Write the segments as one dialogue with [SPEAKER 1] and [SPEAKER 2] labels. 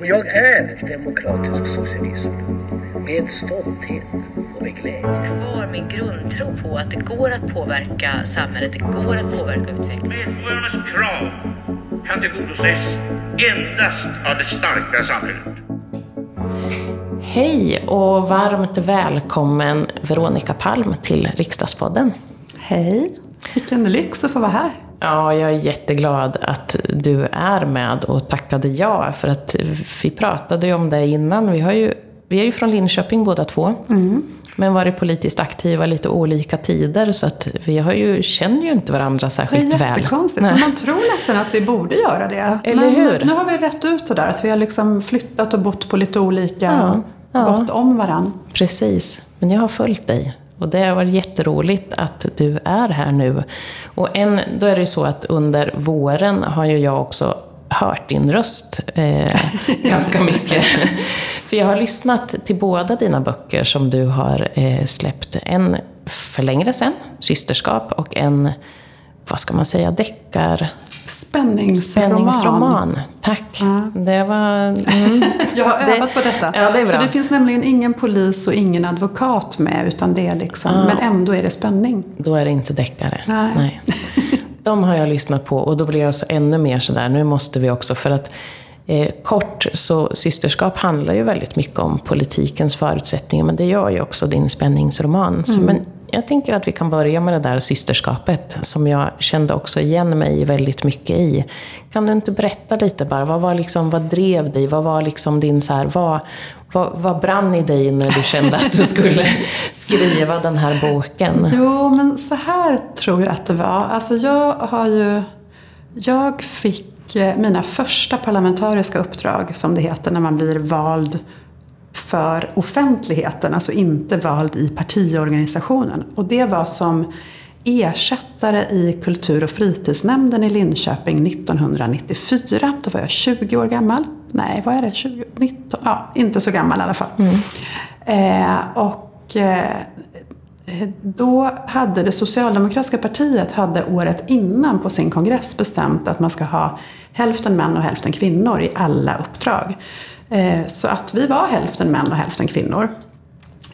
[SPEAKER 1] Och jag är demokratisk socialism med stolthet och med glädje.
[SPEAKER 2] Kvar min grundtro på att det går att påverka samhället, det går att påverka utvecklingen.
[SPEAKER 3] Medborgarnas krav kan tillgodoses endast av det starka samhället.
[SPEAKER 4] Hej och varmt välkommen Veronica Palm till Riksdagspodden.
[SPEAKER 5] Hej, vilken lyx att få vara här.
[SPEAKER 4] Ja, jag är jätteglad att du är med och tackade ja, för att vi pratade ju om det innan. Vi, har ju, vi är ju från Linköping båda två, mm. men varit politiskt aktiva lite olika tider, så att vi har ju, känner ju inte varandra särskilt väl.
[SPEAKER 5] Det är jättekonstigt, väl. man tror nästan att vi borde göra det.
[SPEAKER 4] Eller men hur?
[SPEAKER 5] nu har vi rätt ut sådär, att vi har liksom flyttat och bott på lite olika, ja, ja. gått om varandra.
[SPEAKER 4] Precis, men jag har följt dig. Och det har varit jätteroligt att du är här nu. Och en, då är det ju så att under våren har ju jag också hört din röst eh, ganska mycket. för jag har lyssnat till båda dina böcker som du har eh, släppt. En för längre sedan, Systerskap, och en vad ska man säga, deckar...
[SPEAKER 5] Spänningsroman.
[SPEAKER 4] Spänningsroman. Tack. Ja. Det var... Mm.
[SPEAKER 5] Jag har övat på detta.
[SPEAKER 4] Ja, det är bra.
[SPEAKER 5] För det finns nämligen ingen polis och ingen advokat med, utan det är liksom, ja. men ändå är det spänning.
[SPEAKER 4] Då är det inte deckare.
[SPEAKER 5] Nej. Nej.
[SPEAKER 4] De har jag lyssnat på och då blir jag så ännu mer sådär, nu måste vi också, för att Eh, kort, så systerskap handlar ju väldigt mycket om politikens förutsättningar, men det gör ju också din spänningsroman. Mm. Så, men jag tänker att vi kan börja med det där systerskapet, som jag kände också igen mig väldigt mycket i. Kan du inte berätta lite bara, vad, var liksom, vad drev dig? Vad var liksom din så här, vad, vad, vad brann i dig när du kände att du skulle skriva den här boken?
[SPEAKER 5] Jo, men så här tror jag att det var. Alltså jag har ju, jag fick Eh, mina första parlamentariska uppdrag, som det heter när man blir vald för offentligheten, alltså inte vald i partiorganisationen. Och det var som ersättare i kultur och fritidsnämnden i Linköping 1994. Då var jag 20 år gammal. Nej, vad är det? 20, 19? Ja, inte så gammal i alla fall. Mm. Eh, och eh, då hade det socialdemokratiska partiet hade året innan på sin kongress bestämt att man ska ha hälften män och hälften kvinnor i alla uppdrag. Eh, så att vi var hälften män och hälften kvinnor.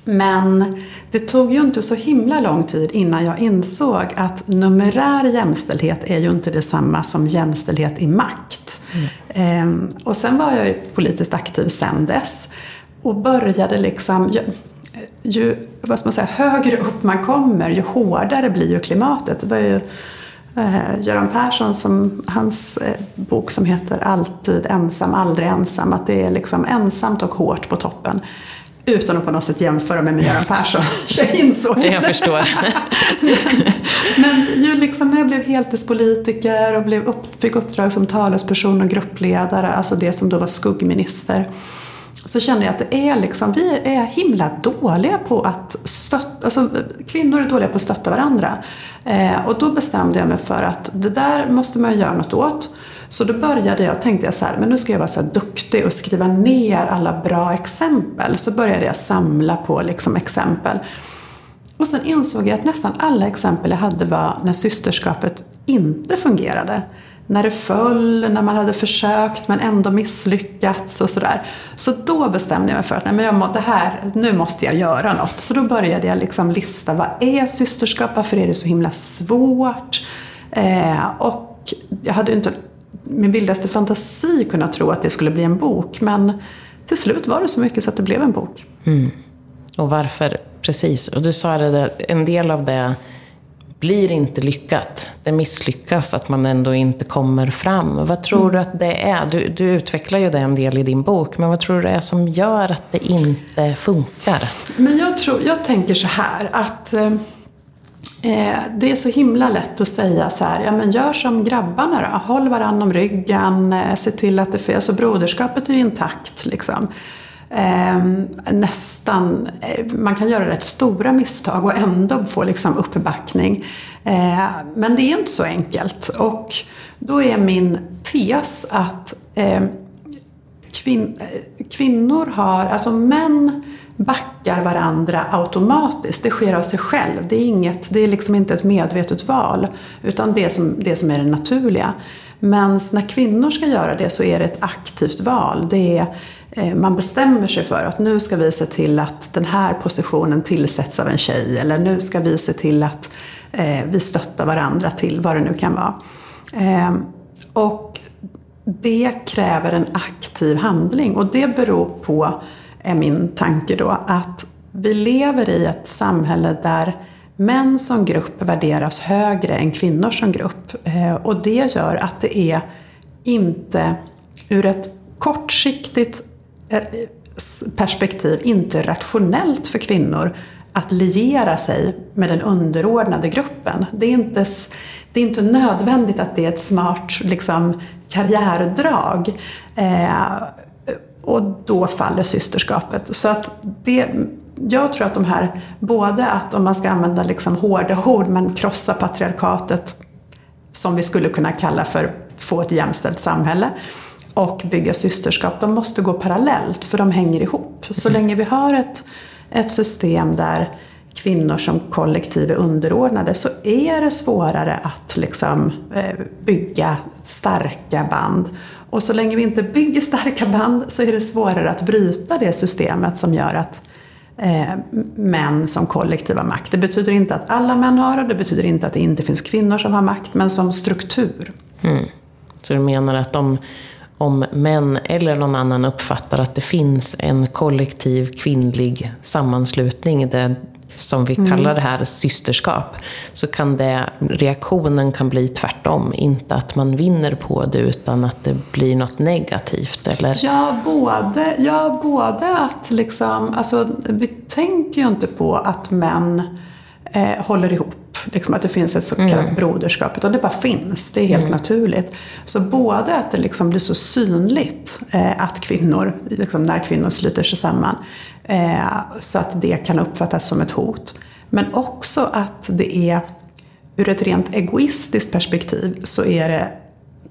[SPEAKER 5] Men det tog ju inte så himla lång tid innan jag insåg att numerär jämställdhet är ju inte detsamma som jämställdhet i makt. Mm. Och sen var jag ju politiskt aktiv sen dess och började liksom ju, ju vad ska man säga, högre upp man kommer ju hårdare blir ju klimatet. Det var ju eh, Göran Persson, som, hans eh, bok som heter Alltid ensam, aldrig ensam. Att det är liksom ensamt och hårt på toppen. Utan att på något sätt jämföra mig med Göran Persson. jag insåg
[SPEAKER 4] det. Jag förstår.
[SPEAKER 5] men, men ju liksom när jag blev heltidspolitiker och blev upp, fick uppdrag som talesperson och gruppledare, alltså det som då var skuggminister så kände jag att det är liksom, vi är himla dåliga på att stötta, alltså kvinnor är dåliga på att stötta varandra. Eh, och då bestämde jag mig för att det där måste man göra något åt. Så då började jag, tänkte jag så här, men nu ska jag vara så här duktig och skriva ner alla bra exempel. Så började jag samla på liksom exempel. Och sen insåg jag att nästan alla exempel jag hade var när systerskapet inte fungerade när det föll, när man hade försökt men ändå misslyckats och sådär. Så då bestämde jag mig för att nej, men jag må, det här, nu måste jag göra något. Så då började jag liksom lista, vad är systerskap? Varför är det så himla svårt? Eh, och jag hade inte min vildaste fantasi kunnat tro att det skulle bli en bok. Men till slut var det så mycket så att det blev en bok.
[SPEAKER 4] Mm. Och varför, precis. Och du sa det, en del av det blir inte lyckat. Det misslyckas, att man ändå inte kommer fram. Vad tror mm. du att det är? Du, du, utvecklar ju det en del i din bok, men vad tror du det är som gör att det inte funkar?
[SPEAKER 5] Men jag, tror, jag tänker så här, att eh, eh det är så himla lätt att säga så här, ja men gör som grabbarna då. Håll varandra om ryggen, eh, se till att det finns, alltså broderskapet är ju intakt liksom. Ehm, eh, nästan, man kan göra rätt stora misstag och ändå få liksom uppbackning. Eh, men det är inte så enkelt. Och då är min tes att ehm, eh, kvin kvinnor har, alltså män backar varandra automatiskt. Det sker av sig själv. Det är, inget, det är liksom inte ett medvetet val. Utan det som, det som är det naturliga. Men när kvinnor ska göra det så är det ett aktivt val. Det är, Eh, man bestämmer sig för att nu ska vi se till att den här positionen tillsätts av en tjej. Eller nu ska vi se till att eh, vi stöttar varandra till vad det nu kan vara. Ehm, och det kräver en aktiv handling och det beror på, är min tanke då, att vi lever i ett samhälle där män som grupp värderas högre än kvinnor som grupp. Eh, och det gör att det är inte, ur ett kortsiktigt Eh, perspektiv, inte rationellt för kvinnor att liera sig med den underordnade gruppen. Det är inte, det är inte nödvändigt att det är ett smart liksom, karriärdrag. Eh, och då faller systerskapet. Så att det, jag tror att de här, både att om man ska använda liksom hårda ord, men krossa patriarkatet, som vi skulle kunna kalla för få ett jämställt samhälle, och bygga systerskap, de måste gå parallellt för de hänger ihop. Så länge vi har ett, ett system där kvinnor som kollektiv är underordnade så är det svårare att liksom, eh, bygga starka band. Och så länge vi inte bygger starka band så är det svårare att bryta det systemet som gör att eh, män som kollektiva makt. Det betyder inte att alla män har det, det betyder inte att det inte finns kvinnor som har makt, men som struktur.
[SPEAKER 4] Mm. Så du menar att om, om män eller någon annan uppfattar att det finns en kollektiv kvinnlig sammanslutning där som vi kallar mm. det här systerskap, så kan det, reaktionen kan bli tvärtom. Inte att man vinner på det, utan att det blir något negativt. Eller?
[SPEAKER 5] Ja, både, ja, både att liksom, alltså, vi tänker ju inte på att män eh, håller ihop. Liksom att det finns ett så kallat mm. broderskap. Utan det bara finns. Det är helt mm. naturligt. Så både att det liksom blir så synligt eh, att kvinnor, liksom när kvinnor sluter sig samman. Eh, så att det kan uppfattas som ett hot. Men också att det är, ur ett rent egoistiskt perspektiv, så är det,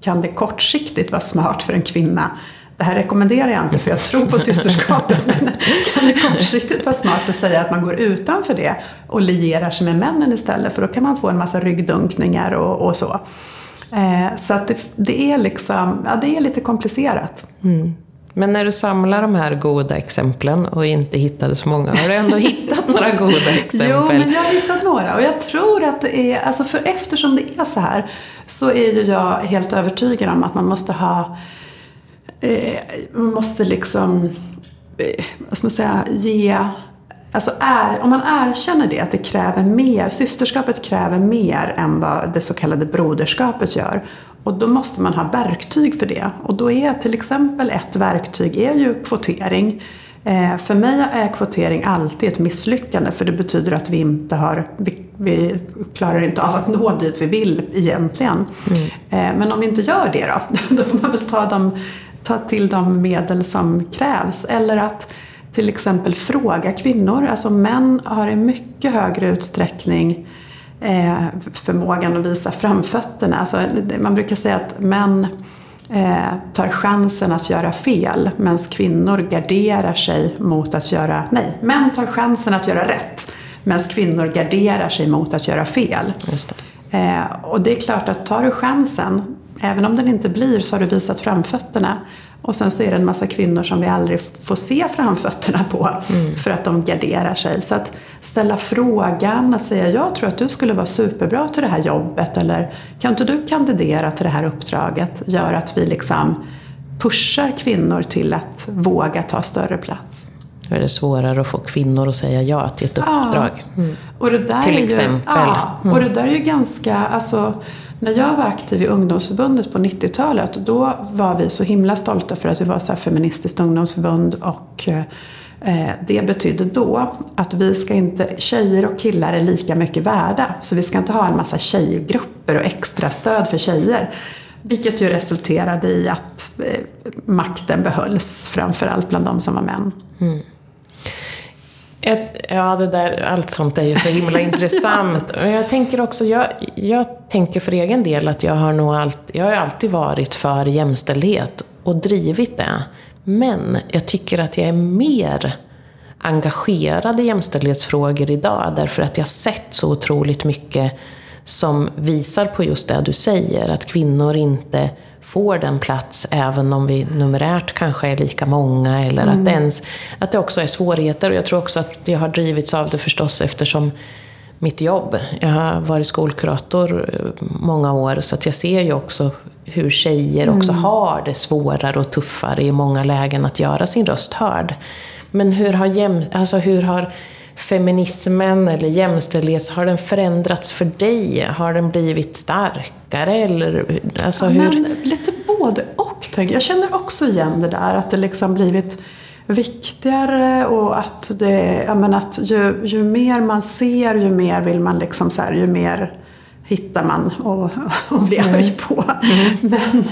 [SPEAKER 5] kan det kortsiktigt vara smart för en kvinna det här rekommenderar jag inte för jag tror på systerskapet. men kan det kortsiktigt vara smart att säga att man går utanför det och lierar sig med männen istället. För då kan man få en massa ryggdunkningar och, och så. Eh, så att det, det, är liksom, ja, det är lite komplicerat.
[SPEAKER 4] Mm. Men när du samlar de här goda exemplen och inte hittade så många, har du ändå hittat några goda exempel?
[SPEAKER 5] Jo, men jag har hittat några. Och jag tror att det är, alltså för eftersom det är så här, så är ju jag helt övertygad om att man måste ha eh, man måste liksom, eh, vad ska man säga, ge Alltså är, om man erkänner det, att det kräver mer, systerskapet kräver mer än vad det så kallade broderskapet gör. Och då måste man ha verktyg för det. Och då är till exempel ett verktyg är ju kvotering. Eh, för mig är kvotering alltid ett misslyckande för det betyder att vi inte har, vi, vi klarar inte av att nå dit vi vill egentligen. Mm. Eh, men om vi inte gör det då, då får man väl ta de ta till de medel som krävs. Eller att till exempel fråga kvinnor. Alltså män har i mycket högre utsträckning eh, förmågan att visa framfötterna. Alltså, man brukar säga att män eh, tar chansen att göra fel medan kvinnor garderar sig mot att göra, nej, män tar chansen att göra rätt medan kvinnor garderar sig mot att göra fel. Det. Eh, och det är klart att tar du chansen Även om den inte blir så har du visat framfötterna. Och sen så är det en massa kvinnor som vi aldrig får se framfötterna på mm. för att de garderar sig. Så att ställa frågan, att säga jag tror att du skulle vara superbra till det här jobbet eller kan inte du kandidera till det här uppdraget gör att vi liksom pushar kvinnor till att våga ta större plats.
[SPEAKER 4] Då är det svårare att få kvinnor att säga ja till ett uppdrag. Ja. Mm.
[SPEAKER 5] Och det där
[SPEAKER 4] till
[SPEAKER 5] är ju,
[SPEAKER 4] exempel.
[SPEAKER 5] Ja, och det mm. där är ju ganska, alltså när jag var aktiv i ungdomsförbundet på 90-talet då var vi så himla stolta för att vi var så här feministiskt ungdomsförbund och eh, det betydde då att vi ska inte, tjejer och killar är lika mycket värda. Så vi ska inte ha en massa tjejgrupper och extra stöd för tjejer. Vilket ju resulterade i att eh, makten behölls framförallt bland de som var män. Mm.
[SPEAKER 4] Ett, ja, det där, allt sånt är ju så himla intressant. Och jag tänker också, jag, jag tänker för egen del att jag har nog allt, jag har alltid varit för jämställdhet och drivit det. Men jag tycker att jag är mer engagerad i jämställdhetsfrågor idag därför att jag sett så otroligt mycket som visar på just det du säger, att kvinnor inte får den plats även om vi numerärt kanske är lika många eller att, det ens, att det också är svårigheter. Och jag tror också att jag har drivits av det förstås eftersom mitt jobb. Jag har varit skolkurator eh, många år så att jag ser ju också hur tjejer också har det svårare och tuffare i många lägen att göra sin röst hörd. Men hur har, jäm, alltså hur har feminismen eller jämställdhet, har den förändrats för dig? Har den blivit starkare? Eller, alltså
[SPEAKER 5] Ja,
[SPEAKER 4] hur...
[SPEAKER 5] Men lite både och. tänker Jag Jag känner också igen det där att det liksom blivit viktigare och att, det, ja, men att ju, ju mer man ser ju mer vill man liksom så här, ju mer hittar man och, och blir arg på. Men,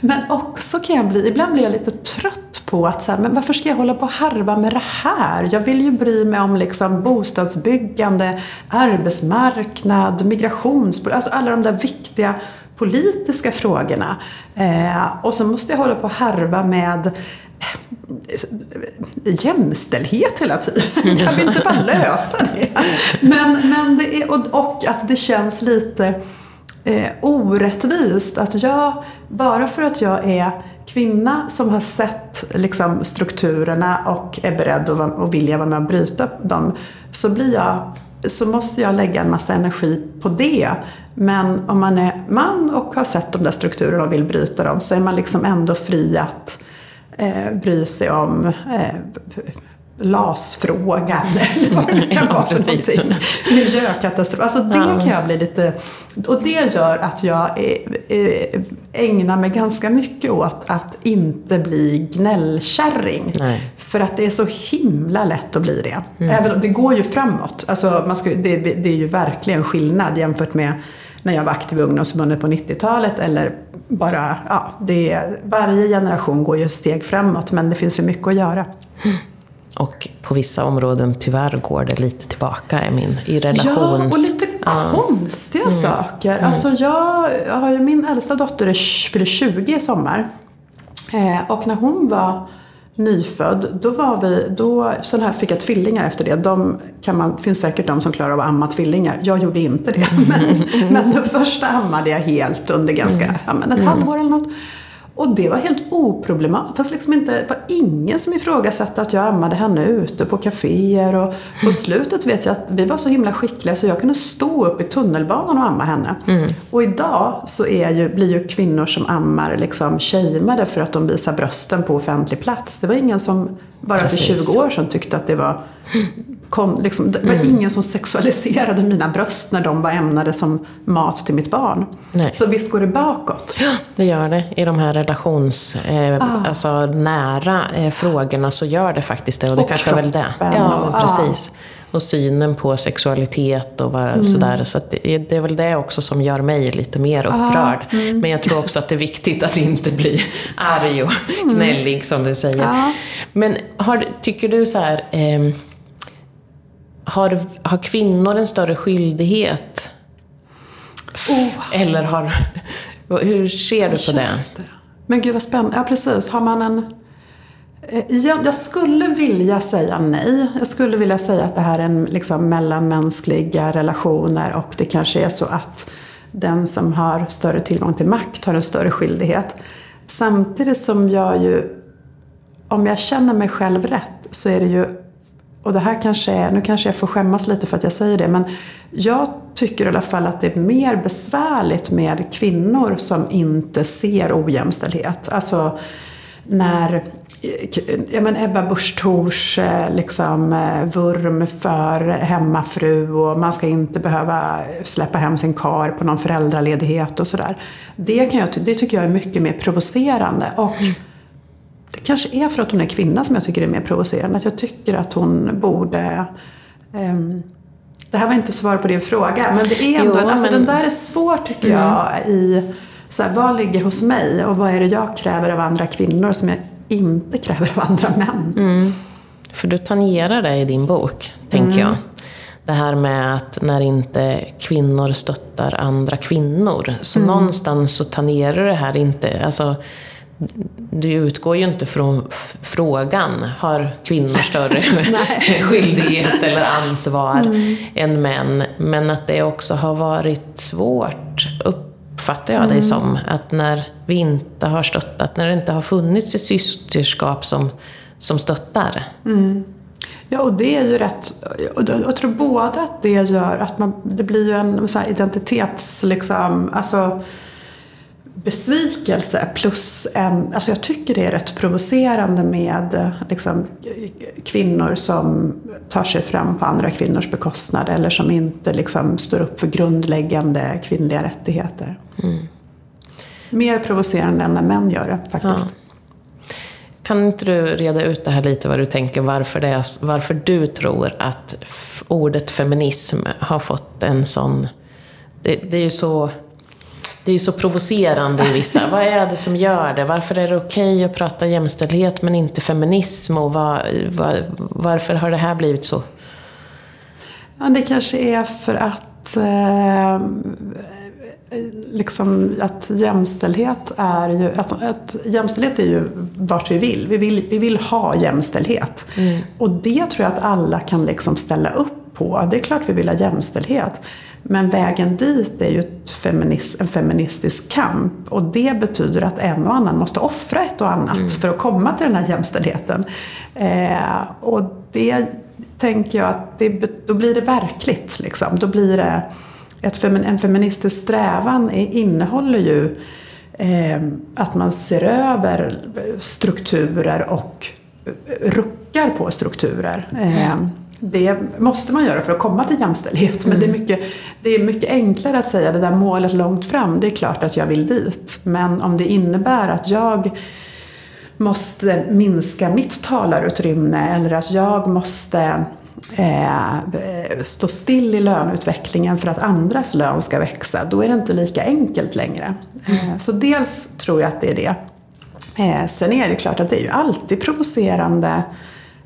[SPEAKER 5] men också kan jag bli, ibland blir jag lite trött på att så här, men varför ska jag hålla på och harva med det här? Jag vill ju bry mig om liksom bostadsbyggande, arbetsmarknad, migrationspolitik, alltså alla de där viktiga politiska frågorna. Eh, och så måste jag hålla på och harva med jämställdhet hela tiden. Kan vi inte bara lösa det? Men, men det är, och, och att det känns lite eh, orättvist att jag, bara för att jag är kvinna som har sett liksom, strukturerna och är beredd och, och vilja vara med och bryta dem, så blir jag så måste jag lägga en massa energi på det. Men om man är man och har sett de där strukturerna och vill bryta dem så är man liksom ändå fri att eh, bry sig om eh, LAS-frågan eller vad det kan
[SPEAKER 4] Ja,
[SPEAKER 5] vara för någonting. Miljökatastrof. Alltså det kan jag bli lite... Och det gör att jag eh, eh, ägnar mig ganska mycket åt att inte bli gnällkärring.
[SPEAKER 4] Nej.
[SPEAKER 5] För att det är så himla lätt att bli det. Även om det går ju framåt. Alltså man ska, det, det är ju verkligen skillnad jämfört med när jag var aktiv i ungdomsförbundet på 90-talet eller bara, ja, det är, varje generation går ju steg framåt men det finns ju mycket att göra.
[SPEAKER 4] Och på vissa områden tyvärr går det lite tillbaka i min i relations...
[SPEAKER 5] Ja, och lite konstiga saker. Alltså jag har ju, min äldsta dotter fyller 20 i sommar. Eh, och när hon var nyfödd, då var vi, då, sen här fick jag tvillingar efter det. De kan man, finns säkert de som klarar av att amma tvillingar. Jag gjorde inte det. Men, men den första ammade jag helt under ganska, ja men ett halvår eller något. Och det var helt oproblematiskt. Fast liksom inte, det var ingen som ifrågasatte att jag ammade henne ute på kaféer. Och på slutet vet jag att vi var så himla skickliga så jag kunde stå upp i tunnelbanan och amma henne. Och idag så är ju, blir ju kvinnor som ammar liksom shameade för att de visar brösten på offentlig plats. Det var ingen som bara för
[SPEAKER 4] Precis.
[SPEAKER 5] 20 år sedan tyckte att det var Kom, liksom, det var ingen som sexualiserade mina bröst när de var ämnade som mat till mitt barn.
[SPEAKER 4] Nej.
[SPEAKER 5] Så visst går det bakåt.
[SPEAKER 4] Det gör det. I de här relations, eh, alltså nära eh, frågorna så gör det faktiskt det. Och det
[SPEAKER 5] Och
[SPEAKER 4] kanske är väl det. Ja,
[SPEAKER 5] och-
[SPEAKER 4] precis. Och synen på sexualitet och vad, sådär. Så det, är- det är väl det också som gör mig lite mer upprörd. Men jag tror också att det är viktigt att inte bli arg och gnällig som du säger.
[SPEAKER 5] Ja.
[SPEAKER 4] Men har, tycker du så här... ehm, har, har kvinnor en större skyldighet? Eller har... Hur ser du på det?
[SPEAKER 5] Det. Men gud vad spännande. Ja, precis. Har man en... Eh, Jag, jag skulle vilja säga nej. Jag skulle vilja säga att det här är en liksom mellanmänskliga relationer och det kanske är så att den som har större tillgång till makt har en större skyldighet. Samtidigt som jag ju, om jag känner mig själv rätt så är det ju och det här kanske är, nu kanske jag får skämmas lite för att jag säger det, men jag tycker i alla fall att det är mer besvärligt med kvinnor som inte ser ojämställdhet. Alltså när ja, men Ebba Busch Thors eh, liksom, eh, vurm för hemmafru och man ska inte behöva släppa hem sin kar på någon föräldraledighet och sådär. Det, kan jag, det tycker jag är mycket mer provocerande. Och det kanske är för att hon är kvinna som jag tycker är mer provocerande. Att jag tycker att hon borde... ehm, det här var inte svar på din fråga, men det är ändå...
[SPEAKER 4] Jo,
[SPEAKER 5] alltså
[SPEAKER 4] men-
[SPEAKER 5] Den där är svår tycker jag i... Så här, vad ligger hos mig och vad är det jag kräver av andra kvinnor som jag inte kräver av andra män?
[SPEAKER 4] För du tangerar det i din bok, tänker jag. Det här med att när inte kvinnor stöttar andra kvinnor. Så någonstans så tangerar det här inte, alltså du utgår ju inte från frågan, har kvinnor större skyldighet eller ansvar än män? Men att det också har varit svårt, uppfattar jag dig som, att när vi inte har stöttat, när det inte har funnits ett systerskap som, som stöttar.
[SPEAKER 5] Ja, och det är ju rätt. och Jag tror både att det gör att man, det blir ju en så identitets, liksom, alltså besvikelse plus en, alltså jag tycker det är rätt provocerande med liksom, kvinnor som tar sig fram på andra kvinnors bekostnad eller som inte liksom, står upp för grundläggande kvinnliga rättigheter. Mer provocerande än när män gör det faktiskt.
[SPEAKER 4] Kan inte du reda ut det här lite, vad du tänker, varför, det är, varför du tror att ordet feminism har fått en sån... Det, det är ju så... Det är ju så provocerande i vissa. Vad är det som gör det? Varför är det okej att prata jämställdhet men inte feminism? Och vad, vad, varför har det här blivit så?
[SPEAKER 5] Ja, det kanske är för att eh, liksom att jämställdhet är ju, att, att jämställdhet är ju vart vi vill. Vi vill, vi vill ha jämställdhet. Och det tror jag att alla kan liksom ställa upp på. Det är klart vi vill ha jämställdhet. Men vägen dit är ju feminist, en feministisk kamp. Och det betyder att en och annan måste offra ett och annat för att komma till den här jämställdheten. Eh, och det tänker jag att det, då blir det verkligt. Liksom. Då blir det ett, en feministisk strävan innehåller ju eh, att man ser över strukturer och eh, ruckar på strukturer. Eh, det måste man göra för att komma till jämställdhet. Men det, är mycket, det är mycket enklare att säga det där målet långt fram. Det är klart att jag vill dit. Men om det innebär att jag måste minska mitt talarutrymme eller att jag måste eh, stå still i löneutvecklingen för att andras lön ska växa, då är det inte lika enkelt längre. Eh, så dels tror jag att det är det. Eh, sen är det klart att det är ju alltid provocerande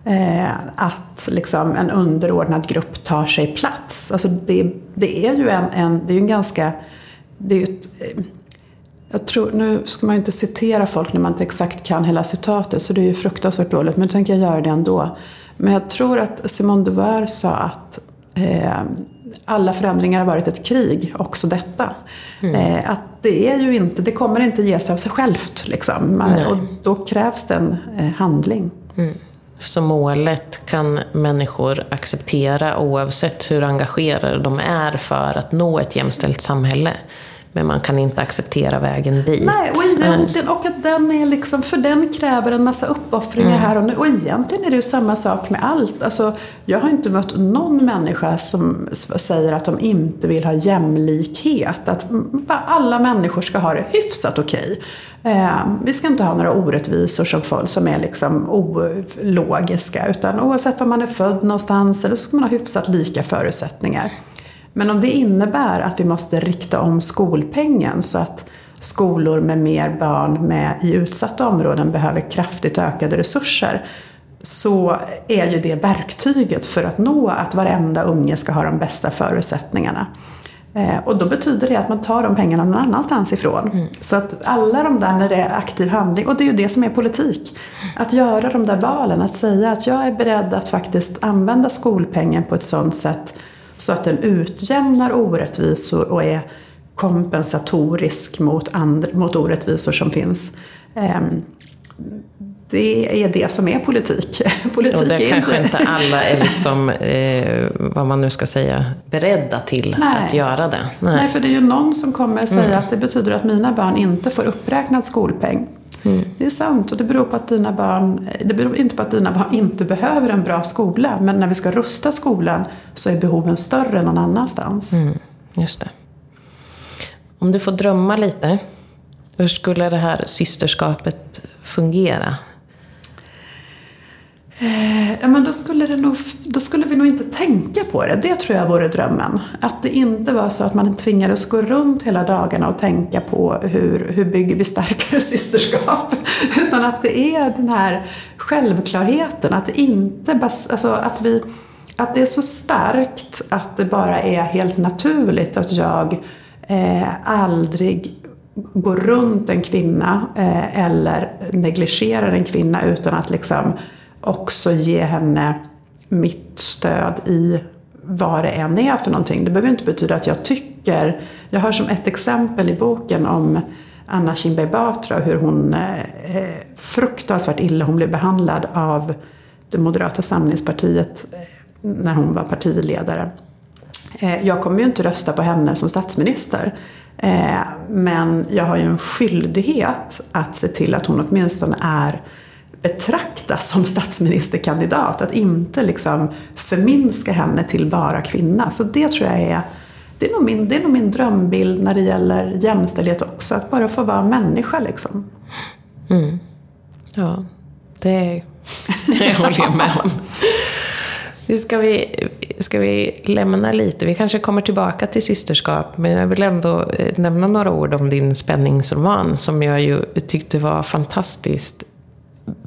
[SPEAKER 5] eh, att liksom en underordnad grupp tar sig plats. Alltså det, det är ju en, en, det är en ganska... Det är ett, eh, jag tror, nu ska man ju inte citera folk när man inte exakt kan hela citatet, så det är ju fruktansvärt dåligt, men nu tänker jag göra det ändå. Men jag tror att Simone de Beauvoir sa att eh, alla förändringar har varit ett krig, också detta. Eh, att det är ju inte, det kommer inte ge sig av sig självt liksom. Man, och då krävs det en eh, handling.
[SPEAKER 4] Så målet kan människor acceptera oavsett hur engagerade de är för att nå ett jämställt samhälle. Men man kan inte acceptera vägen dit.
[SPEAKER 5] Nej, och egentligen, och att den är liksom, för den kräver en massa uppoffringar här och nu. Och egentligen är det ju samma sak med allt. Alltså, jag har inte mött någon människa som säger att de inte vill ha jämlikhet. Att mm, alla människor ska ha det hyfsat okej. Eh, vi ska inte ha några orättvisor som, folk, som är liksom ologiska. Utan oavsett var man är född någonstans, eller så ska man ha hyfsat lika förutsättningar. Men om det innebär att vi måste rikta om skolpengen så att skolor med mer barn med, i utsatta områden behöver kraftigt ökade resurser så är ju det verktyget för att nå att varenda unge ska ha de bästa förutsättningarna. Eh, och då betyder det att man tar de pengarna någon annanstans ifrån. Så att alla de där när det är aktiv handling, och det är ju det som är politik. Att göra de där valen, att säga att jag är beredd att faktiskt använda skolpengen på ett sådant sätt så att den utjämnar orättvisor och är kompensatorisk mot, and, mot orättvisor som finns. Ehm, det är det som är politik. politik
[SPEAKER 4] Och det
[SPEAKER 5] är
[SPEAKER 4] kanske inte alla är liksom, eh, vad man nu ska säga, beredda till
[SPEAKER 5] Nej.
[SPEAKER 4] att göra det. Nej.
[SPEAKER 5] Nej, för det är ju någon som kommer säga att det betyder att mina barn inte får uppräknad skolpeng. Det är sant och det beror på att dina barn, det beror inte på att dina barn inte behöver en bra skola. Men när vi ska rusta skolan så är behoven större än någon annanstans.
[SPEAKER 4] Mm, just det. Om du får drömma lite, hur skulle det här systerskapet fungera?
[SPEAKER 5] Eh, ja, men då skulle, det nog, då skulle vi nog inte tänka på det. Det tror jag vore drömmen. Att det inte var så att man tvingades gå runt hela dagarna och tänka på hur, hur bygger vi starkare systerskap. Utan att det är den här självklarheten. Att det inte bas, alltså att vi att det är så starkt att det bara är helt naturligt att jag eh, aldrig går runt en kvinna eh, eller negligerar en kvinna utan att liksom också ge henne mitt stöd i vad det än är för någonting. Det behöver inte betyda att jag tycker. Jag har som ett exempel i boken om Anna Kinberg Batra hur hon eh, eh, fruktansvärt illa hon blev behandlad av det Moderata samlingspartiet eh, när hon var partiledare. Eh, jag kommer ju inte rösta på henne som statsminister. Eh, men jag har ju en skyldighet att se till att hon åtminstone är betraktas som statsministerkandidat. Att inte liksom förminska henne till bara kvinna. Så det tror jag är det är, nog min, det är nog min drömbild när det gäller jämställdhet också. Att bara få vara människa liksom.
[SPEAKER 4] Mm. Ja, det Det håller jag med om. Nu ska vi, ska vi lämna lite, vi kanske kommer tillbaka till systerskap, men jag vill ändå eh, nämna några ord om din spänningsroman som jag ju tyckte var fantastiskt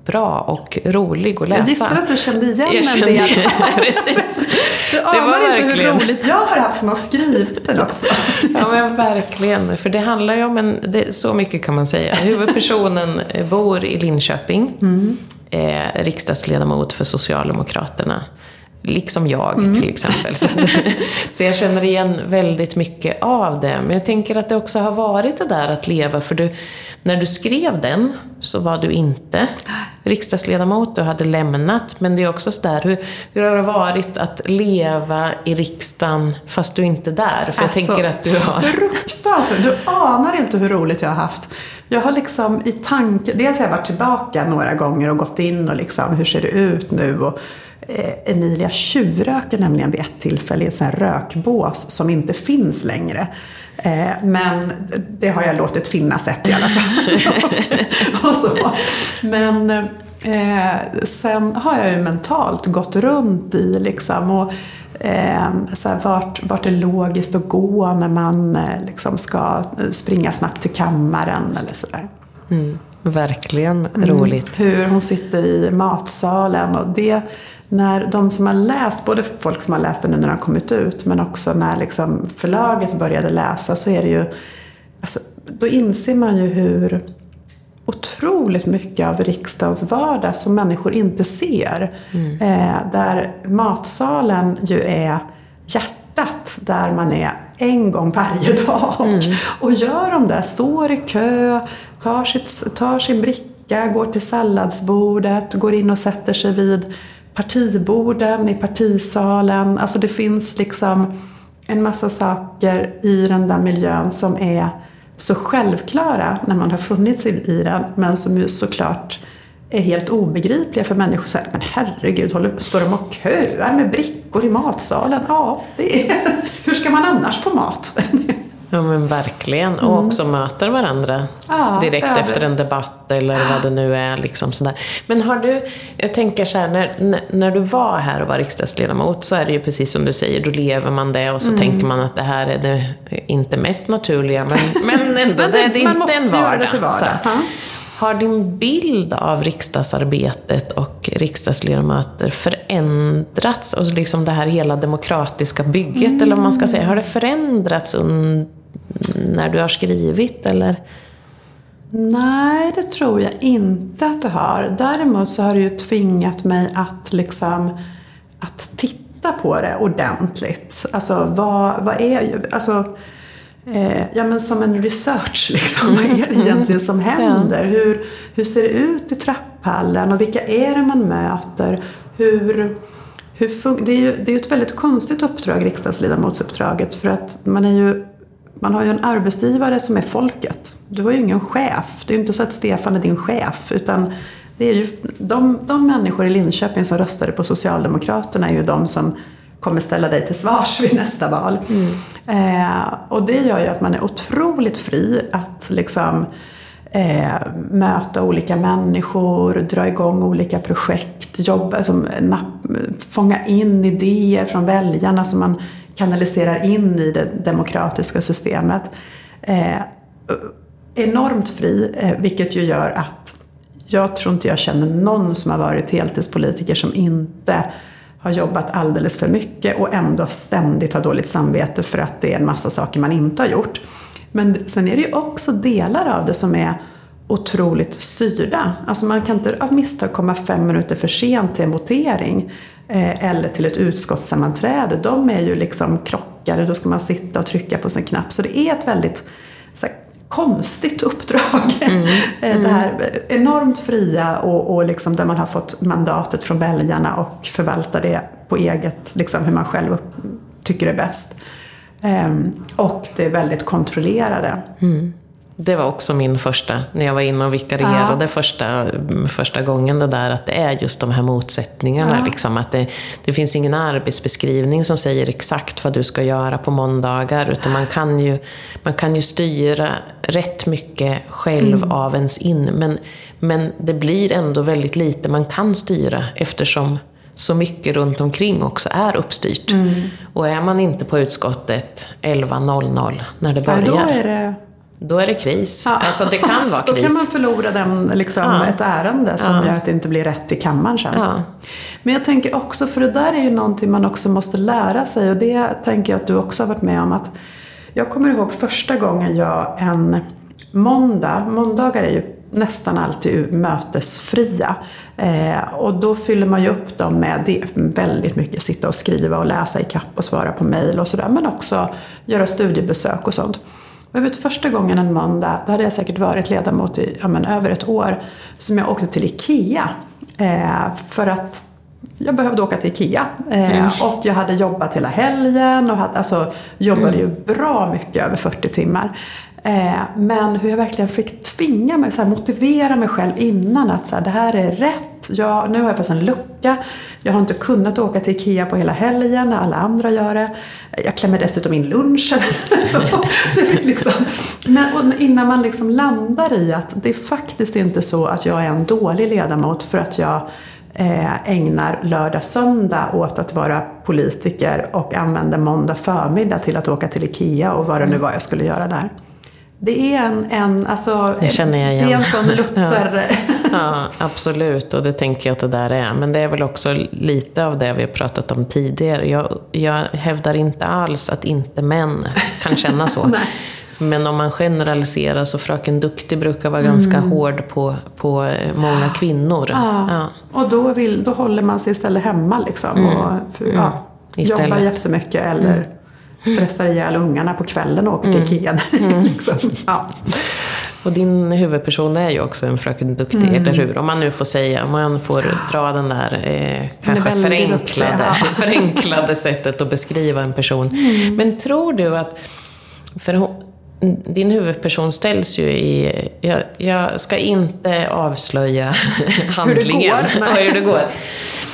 [SPEAKER 4] bra och rolig att läsa.
[SPEAKER 5] Jag gissar att du kände igen jag
[SPEAKER 4] kände,
[SPEAKER 5] en del.
[SPEAKER 4] Precis.
[SPEAKER 5] Du anar inte hur roligt jag har haft som har skrivit den också.
[SPEAKER 4] Ja men verkligen, för det handlar ju om en, det, så mycket kan man säga. Huvudpersonen bor i Linköping, mm. eh, riksdagsledamot för Socialdemokraterna. Liksom jag mm. till exempel. Så, så, jag känner igen väldigt mycket av det. Men jag tänker att det också har varit det där att leva, för du, när du skrev den så var du inte riksdagsledamot, du hade lämnat. Men det är också sådär, hur, hur har det varit att leva i riksdagen fast du inte är där? För alltså, jag tänker att du har...
[SPEAKER 5] Fruktansvärt! Du anar inte hur roligt jag har haft. Jag har liksom i tanke, dels har jag varit tillbaka några gånger och gått in och liksom, hur ser det ut nu? Och, eh, Emilia tjuvröker nämligen vid ett tillfälle i ett sånt här rökbås som inte finns längre. Eh, men det har jag låtit finnas ett i alla fall. och, och så. Men eh, sen har jag ju mentalt gått runt i liksom och eh, så här, vart, vart är logiskt att gå när man eh, liksom ska springa snabbt till kammaren eller sådär.
[SPEAKER 4] Mm, verkligen roligt.
[SPEAKER 5] Mm, hur hon sitter i matsalen och det när de som har läst, både folk som har läst den nu när den har kommit ut, men också när liksom förlaget började läsa så är det ju, alltså, då inser man ju hur otroligt mycket av riksdagens vardag som människor inte ser. Mm. Eh, där matsalen ju är hjärtat, där man är en gång varje dag. Mm. Och gör de det, står i kö, tar, sitt, tar sin bricka, går till salladsbordet, går in och sätter sig vid partiborden, i partisalen. Alltså det finns liksom en massa saker i den där miljön som är så självklara när man har funnits i den men som ju såklart är helt obegripliga för människor. Så här, men herregud, håller, står de och köar med brickor i matsalen? Ja, det är, hur ska man annars få mat?
[SPEAKER 4] Ja men verkligen. Mm. Och också möter varandra ja, direkt efter en debatt eller vad det nu är. Liksom sådär. Men har du, jag tänker så här, när, när du var här och var riksdagsledamot så är det ju precis som du säger, då lever man det och så mm. tänker man att det här är det inte mest naturliga, men, men ändå, men det, det, är inte en vardag. Det vardag. Har din bild av riksdagsarbetet och riksdagsledamöter förändrats? Och liksom det här hela demokratiska bygget, mm. eller vad man ska säga. Har det förändrats när du har skrivit, eller?
[SPEAKER 5] Nej, det tror jag inte att det har. Däremot så har det ju tvingat mig att liksom att titta på det ordentligt. Alltså vad, vad är alltså Eh, ja, men som en research, liksom. Vad är det mm. egentligen som händer? Ja. Hur, hur ser det ut i trapphallen och vilka är det man möter? Hur, hur det, är ju, det är ett väldigt konstigt uppdrag, riksdagsledamotsuppdraget, för att man, är ju, man har ju en arbetsgivare som är folket. Du har ju ingen chef. Det är ju inte så att Stefan är din chef, utan det är ju, de, de människor i Linköping som röstade på Socialdemokraterna är ju de som kommer ställa dig till svars vid nästa val. Mm. Eh, och det gör ju att man är otroligt fri att liksom eh, möta olika människor, dra igång olika projekt, jobba, alltså, napp, fånga in idéer från väljarna som man kanaliserar in i det demokratiska systemet. Eh, enormt fri, eh, vilket ju gör att jag tror inte jag känner någon som har varit heltidspolitiker som inte har jobbat alldeles för mycket och ändå ständigt har dåligt samvete för att det är en massa saker man inte har gjort. Men sen är det ju också delar av det som är otroligt styrda. Alltså man kan inte av misstag komma fem minuter för sent till en votering eller till ett utskottssammanträde. De är ju liksom krockade, då ska man sitta och trycka på sin knapp. Så det är ett väldigt här, konstigt uppdrag. Mm. Mm. Det här enormt fria och, och liksom där man har fått mandatet från väljarna och förvaltar det på eget, liksom hur man själv tycker är bäst. Ehm, och det är väldigt kontrollerade.
[SPEAKER 4] Mm. Det var också min första, när jag var inne och vikarierade ja. första, första gången, det där att det är just de här motsättningarna. Ja. Liksom, att det, det finns ingen arbetsbeskrivning som säger exakt vad du ska göra på måndagar, utan man kan ju, man kan ju styra rätt mycket själv mm. av ens in. Men, men det blir ändå väldigt lite man kan styra eftersom så mycket runt omkring också är uppstyrt. Mm. Och är man inte på utskottet 11.00 när det börjar,
[SPEAKER 5] ja, då är det
[SPEAKER 4] då är det kris. Ja. Alltså det kan vara kris.
[SPEAKER 5] Då kan man förlora den, liksom, ja. ett ärende som ja. gör att det inte blir rätt i kammaren sen. Ja. Men jag tänker också, för det där är ju någonting man också måste lära sig och det tänker jag att du också har varit med om. att Jag kommer ihåg första gången jag en måndag, måndagar är ju nästan alltid mötesfria. Eh, och då fyller man ju upp dem med det, väldigt mycket sitta och skriva och läsa i kapp och svara på mejl och sådär. Men också göra studiebesök och sånt. Jag vet första gången en måndag, då hade jag säkert varit ledamot i ja, men, över ett år, som jag åkte till IKEA. Eh, för att jag behövde åka till IKEA. Eh, mm. Och jag hade jobbat hela helgen och hade, alltså, jobbade mm. ju bra mycket, över 40 timmar. Eh, men hur jag verkligen fick tvinga mig, så här, motivera mig själv innan att så här, det här är rätt. Jag, nu har jag fått en lucka. Jag har inte kunnat åka till IKEA på hela helgen när alla andra gör det. Jag klämmer dessutom in lunchen. så, så liksom, men innan man liksom landar i att det är faktiskt inte så att jag är en dålig ledamot för att jag eh, ägnar lördag söndag åt att vara politiker och använder måndag förmiddag till att åka till IKEA och vad det nu var jag skulle göra där. Det är en, en alltså,
[SPEAKER 4] det känner jag igen.
[SPEAKER 5] Det är en sån Luther...
[SPEAKER 4] ja. ja, absolut. Och det tänker jag att det där är. Men det är väl också lite av det vi har pratat om tidigare. Jag, jag hävdar inte alls att inte män kan känna så. Men om man generaliserar så Fröken Duktig brukar vara mm. ganska hård på, på många kvinnor.
[SPEAKER 5] Ja. ja. Och då, vill, då håller man sig istället hemma liksom. Mm. Och, för, ja, mm. Jobbar jättemycket eller mm stressar ihjäl ungarna på kvällen och åker till mm. Ikea. Mm. liksom. ja.
[SPEAKER 4] Och din huvudperson är ju också en Fröken Duktig, mm. eller hur? Om man nu får säga, om man får dra den där eh, kanske förenklade, duktig, ja. förenklade sättet att beskriva en person. Mm. Men tror du att, för hon, din huvudperson ställs ju i... Jag, jag ska inte avslöja handlingen hur det går. och hur det går.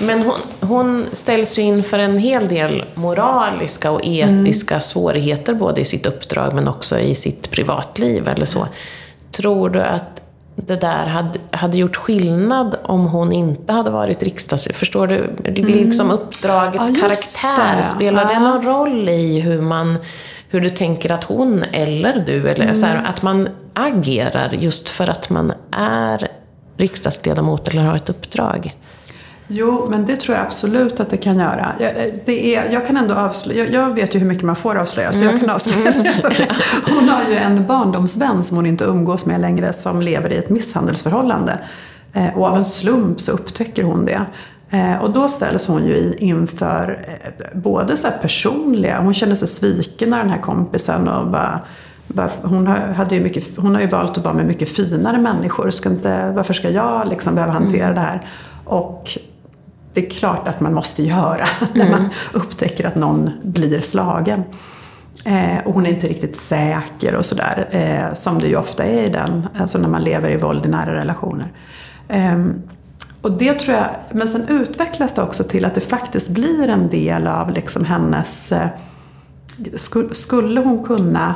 [SPEAKER 4] Men hon, hon ställs ju inför en hel del moraliska och etiska mm. svårigheter både i sitt uppdrag men också i sitt privatliv eller så. Tror du att det där hade, hade gjort skillnad om hon inte hade varit riksdags... Förstår du? Mm. Liksom uppdragets ja, karaktär, det. spelar ja. det någon roll i hur man hur du tänker att hon eller du, eller mm. så här, att man agerar just för att man är riksdagsledamot eller har ett uppdrag?
[SPEAKER 5] Jo, men det tror jag absolut att det kan göra. Jag, det är, jag kan ändå avslöja, jag, jag vet ju hur mycket man får avslöja, så mm. jag kan avslöja det. Hon har ju en barndomsvän som hon inte umgås med längre som lever i ett misshandelsförhållande. Eh, och av en slump så upptäcker hon det. Eh, och då ställs hon ju inför eh, både så personliga, hon känner sig sviken av den här kompisen och bara, hon, har, hade ju mycket, hon har ju valt att vara med mycket finare människor. Ska inte, varför ska jag liksom behöva hantera mm. det här? Och det är klart att man måste göra när man mm. upptäcker att någon blir slagen. Eh, och hon är inte riktigt säker och sådär, eh, som det ju ofta är i den, alltså när man lever i våld i nära relationer. Eh, och det tror jag, men sen utvecklas det också till att det faktiskt blir en del av liksom hennes... Eh, skulle hon kunna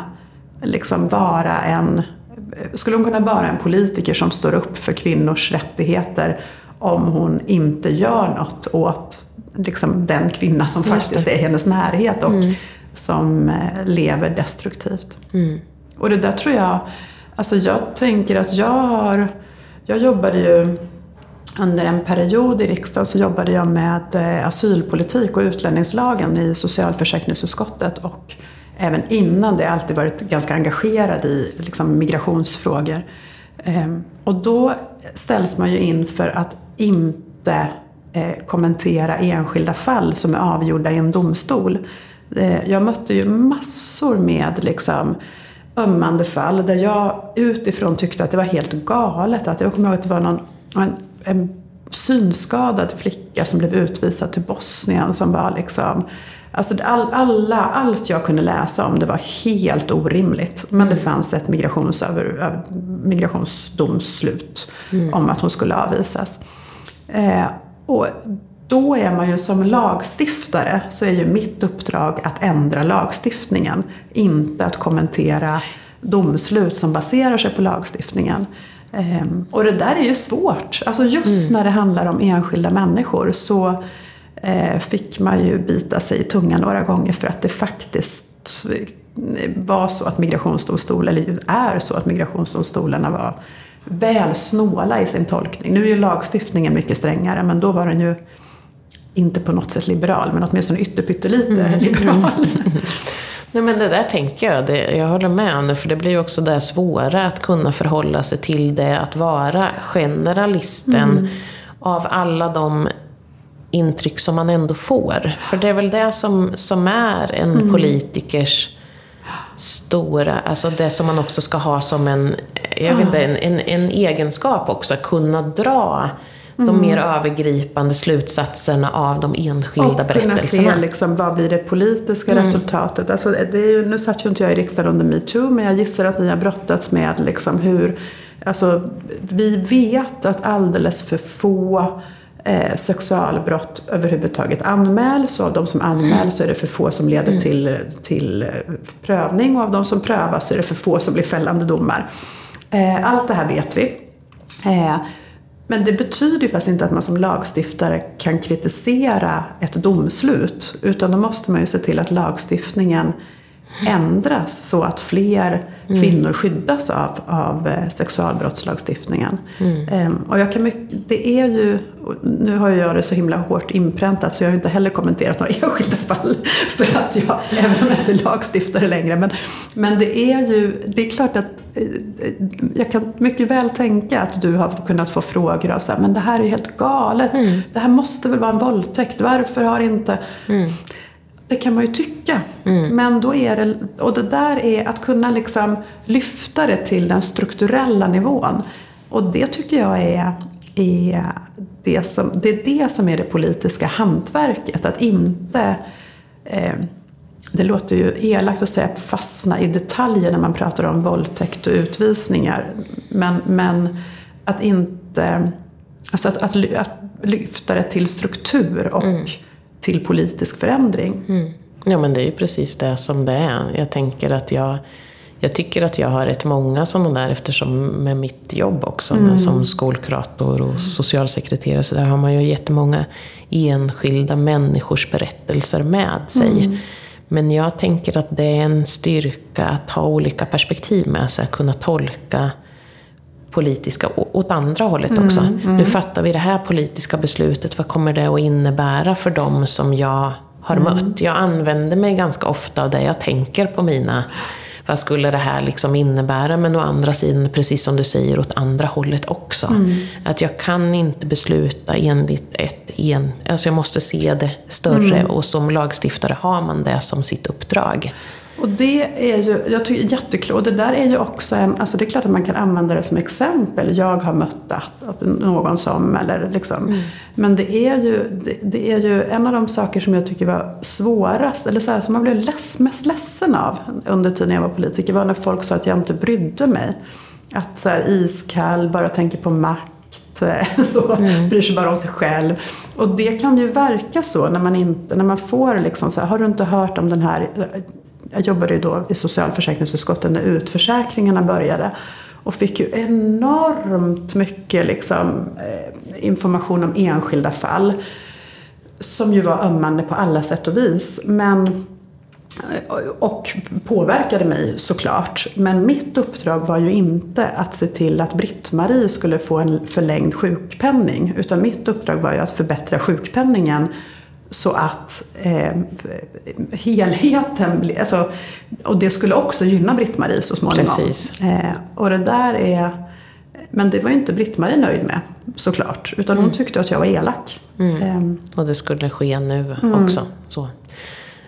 [SPEAKER 5] liksom vara en... Skulle hon kunna vara en politiker som står upp för kvinnors rättigheter om hon inte gör något åt liksom, den kvinna som faktiskt är i hennes närhet och mm. som eh, lever destruktivt. Mm. Och det där tror jag... Alltså jag tänker att jag har... Jag jobbade ju under en period i riksdagen så jobbade jag med eh, asylpolitik och utlänningslagen i socialförsäkringsutskottet och även innan det alltid varit ganska engagerad i liksom, migrationsfrågor. Ehm, och då ställs man ju inför att inte eh, kommentera enskilda fall som är avgjorda i en domstol. Eh, jag mötte ju massor med liksom, ömmande fall där jag utifrån tyckte att det var helt galet. Att jag kommer ihåg att det var någon, en, en synskadad flicka som blev utvisad till Bosnien som var liksom Alltså all, alla, allt jag kunde läsa om det var helt orimligt. Men det fanns ett migrationsöver, migrationsdomslut mm. om att hon skulle avvisas. Eh, och då är man ju som lagstiftare så är ju mitt uppdrag att ändra lagstiftningen. Inte att kommentera domslut som baserar sig på lagstiftningen. Ehm, och det där är ju svårt. Alltså just mm. när det handlar om enskilda människor så eh, fick man ju bita sig i tungan några gånger för att det faktiskt var så att migrationsdomstolen, eller är så att migrationsdomstolarna var väl snåla i sin tolkning. Nu är ju lagstiftningen mycket strängare men då var den ju inte på något sätt liberal, men åtminstone ytterpyttelite mm. liberal.
[SPEAKER 4] Nej men det där tänker jag, det, jag håller med nu, för det blir ju också det svåra att kunna förhålla sig till det, att vara generalisten mm. av alla de intryck som man ändå får. För det är väl det som, som är en mm. politikers stora, alltså det som man också ska ha som en, jag vet inte, en, en, en egenskap också, att kunna dra de mm. mer övergripande slutsatserna av de enskilda och berättelserna. Och kunna
[SPEAKER 5] se liksom, vad blir det politiska mm. resultatet. Alltså, det är ju, nu satt ju inte jag i riksdagen under metoo, men jag gissar att ni har brottats med liksom, hur Alltså, vi vet att alldeles för få eh, sexualbrott överhuvudtaget anmäls och av de som anmäls så är det för få som leder mm. till, till eh, prövning och av de som prövas så är det för få som blir fällande domar. Eh, allt det här vet vi. Eh, men det betyder ju faktiskt inte att man som lagstiftare kan kritisera ett domslut. Utan då måste man ju se till att lagstiftningen ändras så att fler mm. kvinnor skyddas av, av eh, sexualbrottslagstiftningen. Mm. Ehm, och jag kan mycket, det är ju, nu har jag det så himla hårt inpräntat så jag har inte heller kommenterat några enskilda fall. För att jag, även om jag inte är lagstiftare längre. Men, men det är ju, det är klart att eh, jag kan mycket väl tänka att du har kunnat få frågor av så här, men det här är helt galet. Mm. Det här måste väl vara en våldtäkt. Varför har inte... Mm. Det kan man ju tycka. Mm. Men då är det, och det där är att kunna liksom lyfta det till den strukturella nivån. Och det tycker jag är, är, det, som, det är det som är det politiska hantverket. Att inte, eh, det låter ju elakt att säga fastna i detaljer när man pratar om våldtäkt och utvisningar. Men, men att inte, alltså att, att, att lyfta det till struktur och mm till politisk förändring.
[SPEAKER 4] Mm. Ja men det är ju precis det som det är. Jag tänker att jag, jag tycker att jag har rätt många sådana där eftersom med mitt jobb också mm. som skolkurator och socialsekreterare så där har man ju jättemånga enskilda människors berättelser med sig. Mm. Men jag tänker att det är en styrka att ha olika perspektiv med sig, att kunna tolka politiska åt andra hållet mm, också. Mm. Nu fattar vi det här politiska beslutet, vad kommer det att innebära för dem som jag har mm. mött? Jag använder mig ganska ofta av det jag tänker på mina vad skulle det här liksom innebära? Men å andra sidan, precis som du säger, åt andra hållet också. Mm. Att jag kan inte besluta enligt ett en... Alltså jag måste se det större mm. och som lagstiftare har man det som sitt uppdrag.
[SPEAKER 5] Och det är ju, jag tycker jätteklokt. Det där är ju också en, alltså det är klart att man kan använda det som exempel. Jag har mött att, att någon som, eller liksom. Mm. Men det är, ju, det, det, är ju en av de saker som jag tycker var svårast, eller så här, som man blev less, mest ledsen av under tiden jag var politiker, var när folk sa att jag inte brydde mig. Att så här, iskall, bara tänker på makt så mm. bryr sig bara om sig själv. Och det kan ju verka så när man, inte, när man får liksom så här, har du inte hört om den här jag jobbade ju då i socialförsäkringsutskottet när utförsäkringarna började och fick ju enormt mycket liksom, eh, information om enskilda fall som ju var ömmande på alla sätt och vis. Men, eh, och påverkade mig såklart. Men mitt uppdrag var ju inte att se till att Britt-Marie skulle få en förlängd sjukpenning. Utan mitt uppdrag var ju att förbättra sjukpenningen så att eh, helheten blir... Alltså, och det skulle också gynna Britt-Marie så småningom.
[SPEAKER 4] Precis.
[SPEAKER 5] Eh, och det där är... Men det var ju inte Britt-Marie nöjd med såklart. Utan hon tyckte att jag var elak. Eh,
[SPEAKER 4] Och det skulle ske nu också. Så.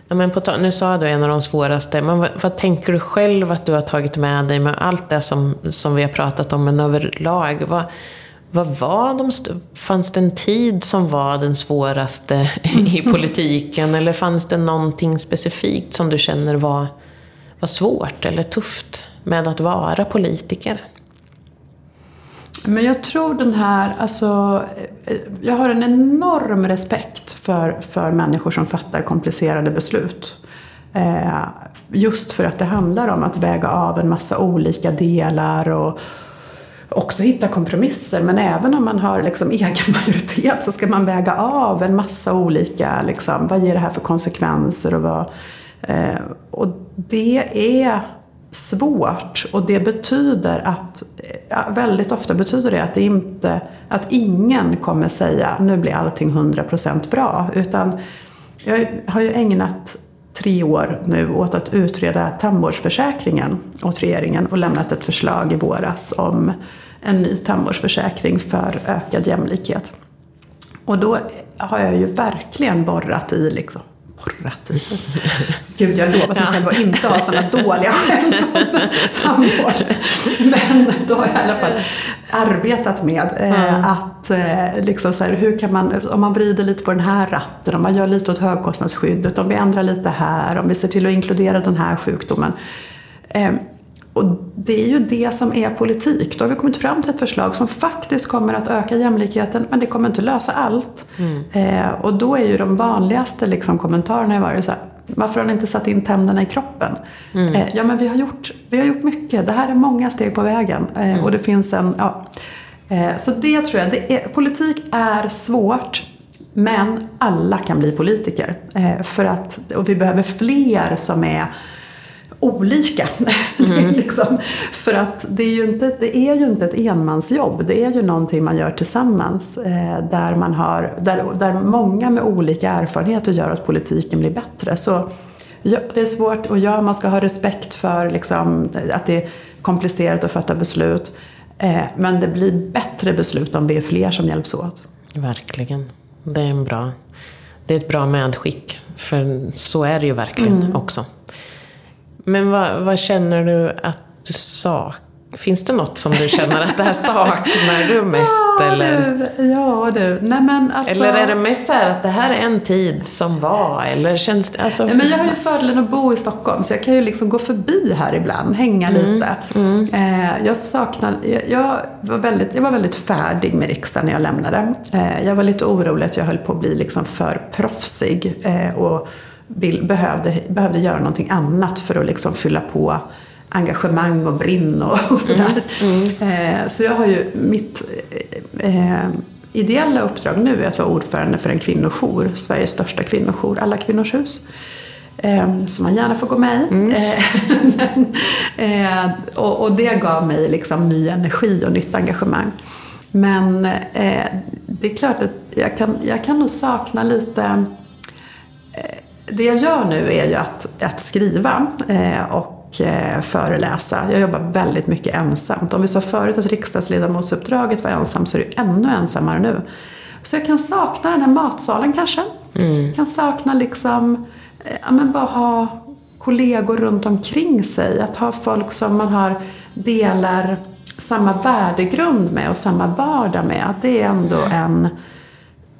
[SPEAKER 4] Ja, men på, nu sa du en av de svåraste, men vad, vad tänker du själv att du har tagit med dig med allt det som, som vi har pratat om, men överlag? Vad, vad var de fanns det en tid som var den svåraste i politiken? Eller fanns det någonting specifikt som du känner var, var svårt eller tufft med att vara politiker?
[SPEAKER 5] Men jag tror den här, alltså, jag har en enorm respekt för, för människor som fattar komplicerade beslut. Eh, just för att det handlar om att väga av en massa olika delar och också hitta kompromisser. Men även om man har liksom egen majoritet så ska man väga av en massa olika, liksom, vad ger det här för konsekvenser och vad... Eh, och det är svårt och det betyder att, ja, väldigt ofta betyder det att det inte, att ingen kommer säga nu blir allting 100% bra. Utan jag har ju ägnat tre år nu åt att utreda tandvårdsförsäkringen åt regeringen och lämnat ett förslag i våras om en ny tandvårdsförsäkring för ökad jämlikhet. Och då har jag ju verkligen borrat i liksom borrat i. Gud, jag har lovat mig själv att inte ha sådana dåliga skämt om tandvård. Men då har jag i alla fall arbetat med eh, att eh, liksom så här, hur kan man, om man vrider lite på den här ratten, om man gör lite åt högkostnadsskyddet, om vi ändrar lite här, om vi ser till att inkludera den här sjukdomen. Eh, och det är ju det som är politik. Då har vi kommit fram till ett förslag som faktiskt kommer att öka jämlikheten men det kommer inte lösa allt. Eh, och då är ju de vanligaste liksom, kommentarerna varit så här, varför har ni inte satt in tänderna i kroppen? Eh, ja men vi har, gjort, vi har gjort mycket, det här är många steg på vägen. Eh, Och det finns en, ja. eh, så det tror jag, det är, politik är svårt. Men alla kan bli politiker. Eh, för att, och vi behöver fler som är olika. Det är liksom, för att det är, ju inte, det är ju inte ett enmansjobb, det är ju någonting man gör tillsammans. Eh, där, man har, där, där många med olika erfarenheter gör att politiken blir bättre. Så ja, det är svårt och ja, man ska ha respekt för liksom, att det är komplicerat att fatta beslut. Eh, men det blir bättre beslut om vi är fler som hjälps åt.
[SPEAKER 4] Verkligen. Det är en bra... Det är ett bra medskick. För så är det ju verkligen också. Men vad, vad känner du att du saknar? Finns det något som du känner att det här saknar du mest?
[SPEAKER 5] Ja
[SPEAKER 4] eller?
[SPEAKER 5] du, ja du. Nej, men alltså...
[SPEAKER 4] eller är det mest så här att det här är en tid som var? Eller känns det... Alltså,
[SPEAKER 5] Nej, men jag har ju fördelen att bo i Stockholm så jag kan ju liksom gå förbi här ibland, hänga lite. Eh, jag saknar, jag, jag, var väldigt, jag var väldigt färdig med riksdagen när jag lämnade. Eh, jag var lite orolig att jag höll på att bli liksom för proffsig eh, och behövde, behövde göra någonting annat för att liksom fylla på engagemang och brinn och, och sådär. Eh, så jag har ju mitt eh, ideella uppdrag nu är att vara ordförande för en kvinnojour, Sveriges största kvinnojour, Alla Kvinnors Hus. Eh, som man gärna får gå med i. Eh, men, eh, och, och det gav mig liksom ny energi och nytt engagemang. Men eh, det är klart att jag kan, jag kan nog sakna lite det jag gör nu är ju att, att skriva eh, och eh, föreläsa. Jag jobbar väldigt mycket ensamt. Om vi sa förut att riksdagsledamotsuppdraget var ensamt så är det ännu ensammare nu. Så jag kan sakna den här matsalen kanske. Jag kan sakna liksom, eh, ja men bara ha kollegor runt omkring sig. Att ha folk som man har delar samma värdegrund med och samma vardag med. Att det är ändå en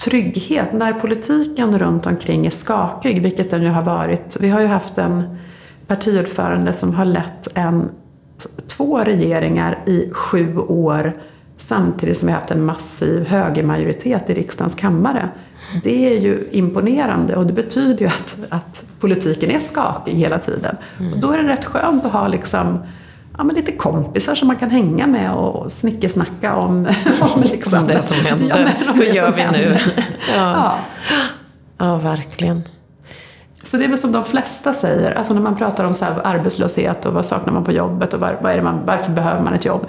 [SPEAKER 5] trygghet. När politiken runt omkring är skakig, vilket den ju har varit. Vi har ju haft en partiordförande som har lett en, två regeringar i sju år samtidigt som vi har haft en massiv högermajoritet i riksdagens kammare. Det är ju imponerande och det betyder ju att, att politiken är skakig hela tiden. Och då är det rätt skönt att ha liksom ja, men lite kompisar som man kan hänga med och snickesnacka om, om, liksom,
[SPEAKER 4] Om det som hände.
[SPEAKER 5] Ja, men
[SPEAKER 4] Hur gör vi nu?
[SPEAKER 5] händer.
[SPEAKER 4] Ja.
[SPEAKER 5] Ja.
[SPEAKER 4] Ja, verkligen.
[SPEAKER 5] Så det är väl som de flesta säger, alltså när man pratar om så arbetslöshet och vad saknar man på jobbet och var, det man, varför behöver man ett jobb?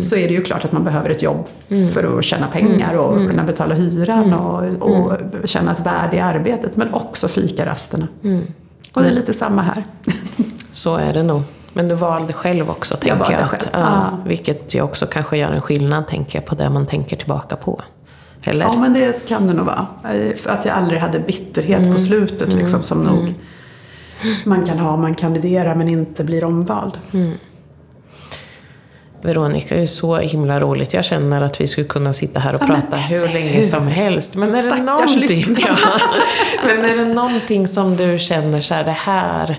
[SPEAKER 5] Så är det ju klart att man behöver ett jobb för att tjäna pengar och kunna betala hyran och, och känna ett värde i arbetet. Men också fikarasterna. Och det är lite samma här.
[SPEAKER 4] Så är det nog. Men du valde själv också, tänker jag. att, ja. Vilket ju också kanske gör en skillnad, tänker jag, på det man tänker tillbaka på. Eller?
[SPEAKER 5] Ja, men det kan det nog vara. Att jag aldrig hade bitterhet på slutet, liksom, som nog man kan ha om man kandiderar men inte blir omvald.
[SPEAKER 4] Veronica, det är så himla roligt. Jag känner att vi skulle kunna sitta här och
[SPEAKER 5] Ja, men
[SPEAKER 4] prata hur länge som helst. Men är det någonting, ja, men är det någonting som du känner så här, det här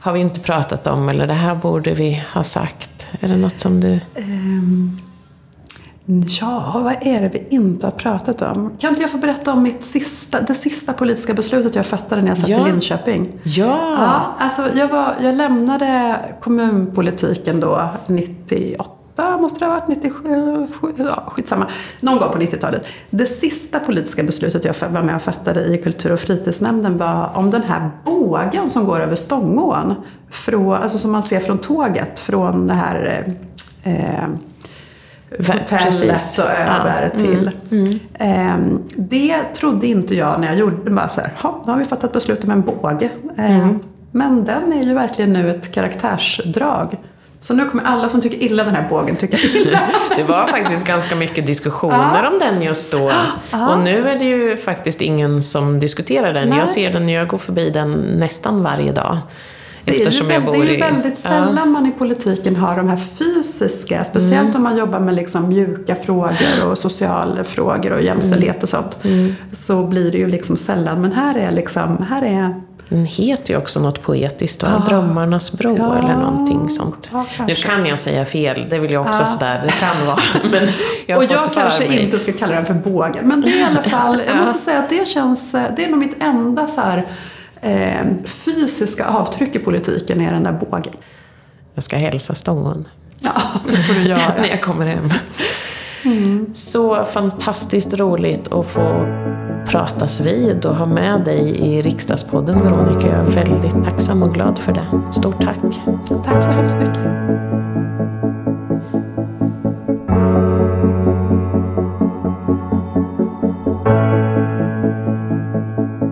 [SPEAKER 4] har vi inte pratat om eller det här borde vi ha sagt? Är det något som du...
[SPEAKER 5] Ehm, ja, vad är det vi inte har pratat om? Kan inte jag få berätta om mitt sista, det sista politiska beslutet jag fattade när jag satt
[SPEAKER 4] Ja.
[SPEAKER 5] i Linköping?
[SPEAKER 4] Ja!
[SPEAKER 5] Ja, alltså jag, var, jag lämnade kommunpolitiken då 98, måste det ha varit 97, ja, skitsamma. Någon gång på 90-talet. Det sista politiska beslutet jag var med och fattade i kultur och fritidsnämnden var om den här bågen som går över Stångån. Från, alltså som man ser från tåget, från det här eh, eh, hotellet och
[SPEAKER 4] Ja,
[SPEAKER 5] över till. Ehm, det trodde inte jag när jag gjorde det. Bara så här, "Ha, nu har vi fattat beslut om en båge. Ehm, Men den är ju verkligen nu ett karaktärsdrag. Så nu kommer alla som tycker illa den här bågen tycka illa.
[SPEAKER 4] Det var faktiskt ganska mycket diskussioner om den just då. Och nu är det ju faktiskt ingen som diskuterar den.
[SPEAKER 5] Nej.
[SPEAKER 4] Jag ser den, jag går förbi den nästan varje dag.
[SPEAKER 5] Det är ju,
[SPEAKER 4] jag bor
[SPEAKER 5] det är ju väldigt
[SPEAKER 4] Ja.
[SPEAKER 5] sällan man i politiken har de här fysiska, speciellt om man jobbar med liksom mjuka frågor och sociala frågor och jämställdhet och sånt. Så blir det ju liksom sällan, men här är liksom, här är
[SPEAKER 4] Den heter ju också något poetiskt?
[SPEAKER 5] Ja.
[SPEAKER 4] Drömmarnas bro
[SPEAKER 5] Ja,
[SPEAKER 4] eller någonting sånt.
[SPEAKER 5] ja,
[SPEAKER 4] nu kan jag säga fel, det vill jag också
[SPEAKER 5] Ja.
[SPEAKER 4] sådär, det kan vara. Men jag
[SPEAKER 5] och jag kanske
[SPEAKER 4] mig.
[SPEAKER 5] inte ska kalla den för bågen. Men det är i alla fall, jag
[SPEAKER 4] Ja.
[SPEAKER 5] måste säga att det känns, det är nog mitt enda så här, eh, fysiska avtryck i politiken är den där bågen.
[SPEAKER 4] Jag ska hälsa Stångån
[SPEAKER 5] Ja, det får du göra.
[SPEAKER 4] när jag kommer hem. Så fantastiskt roligt att få pratas vid och ha med dig i Riksdagspodden Veronica. Jag är väldigt tacksam och glad för det. Stort tack.
[SPEAKER 5] Tack så hemskt mycket.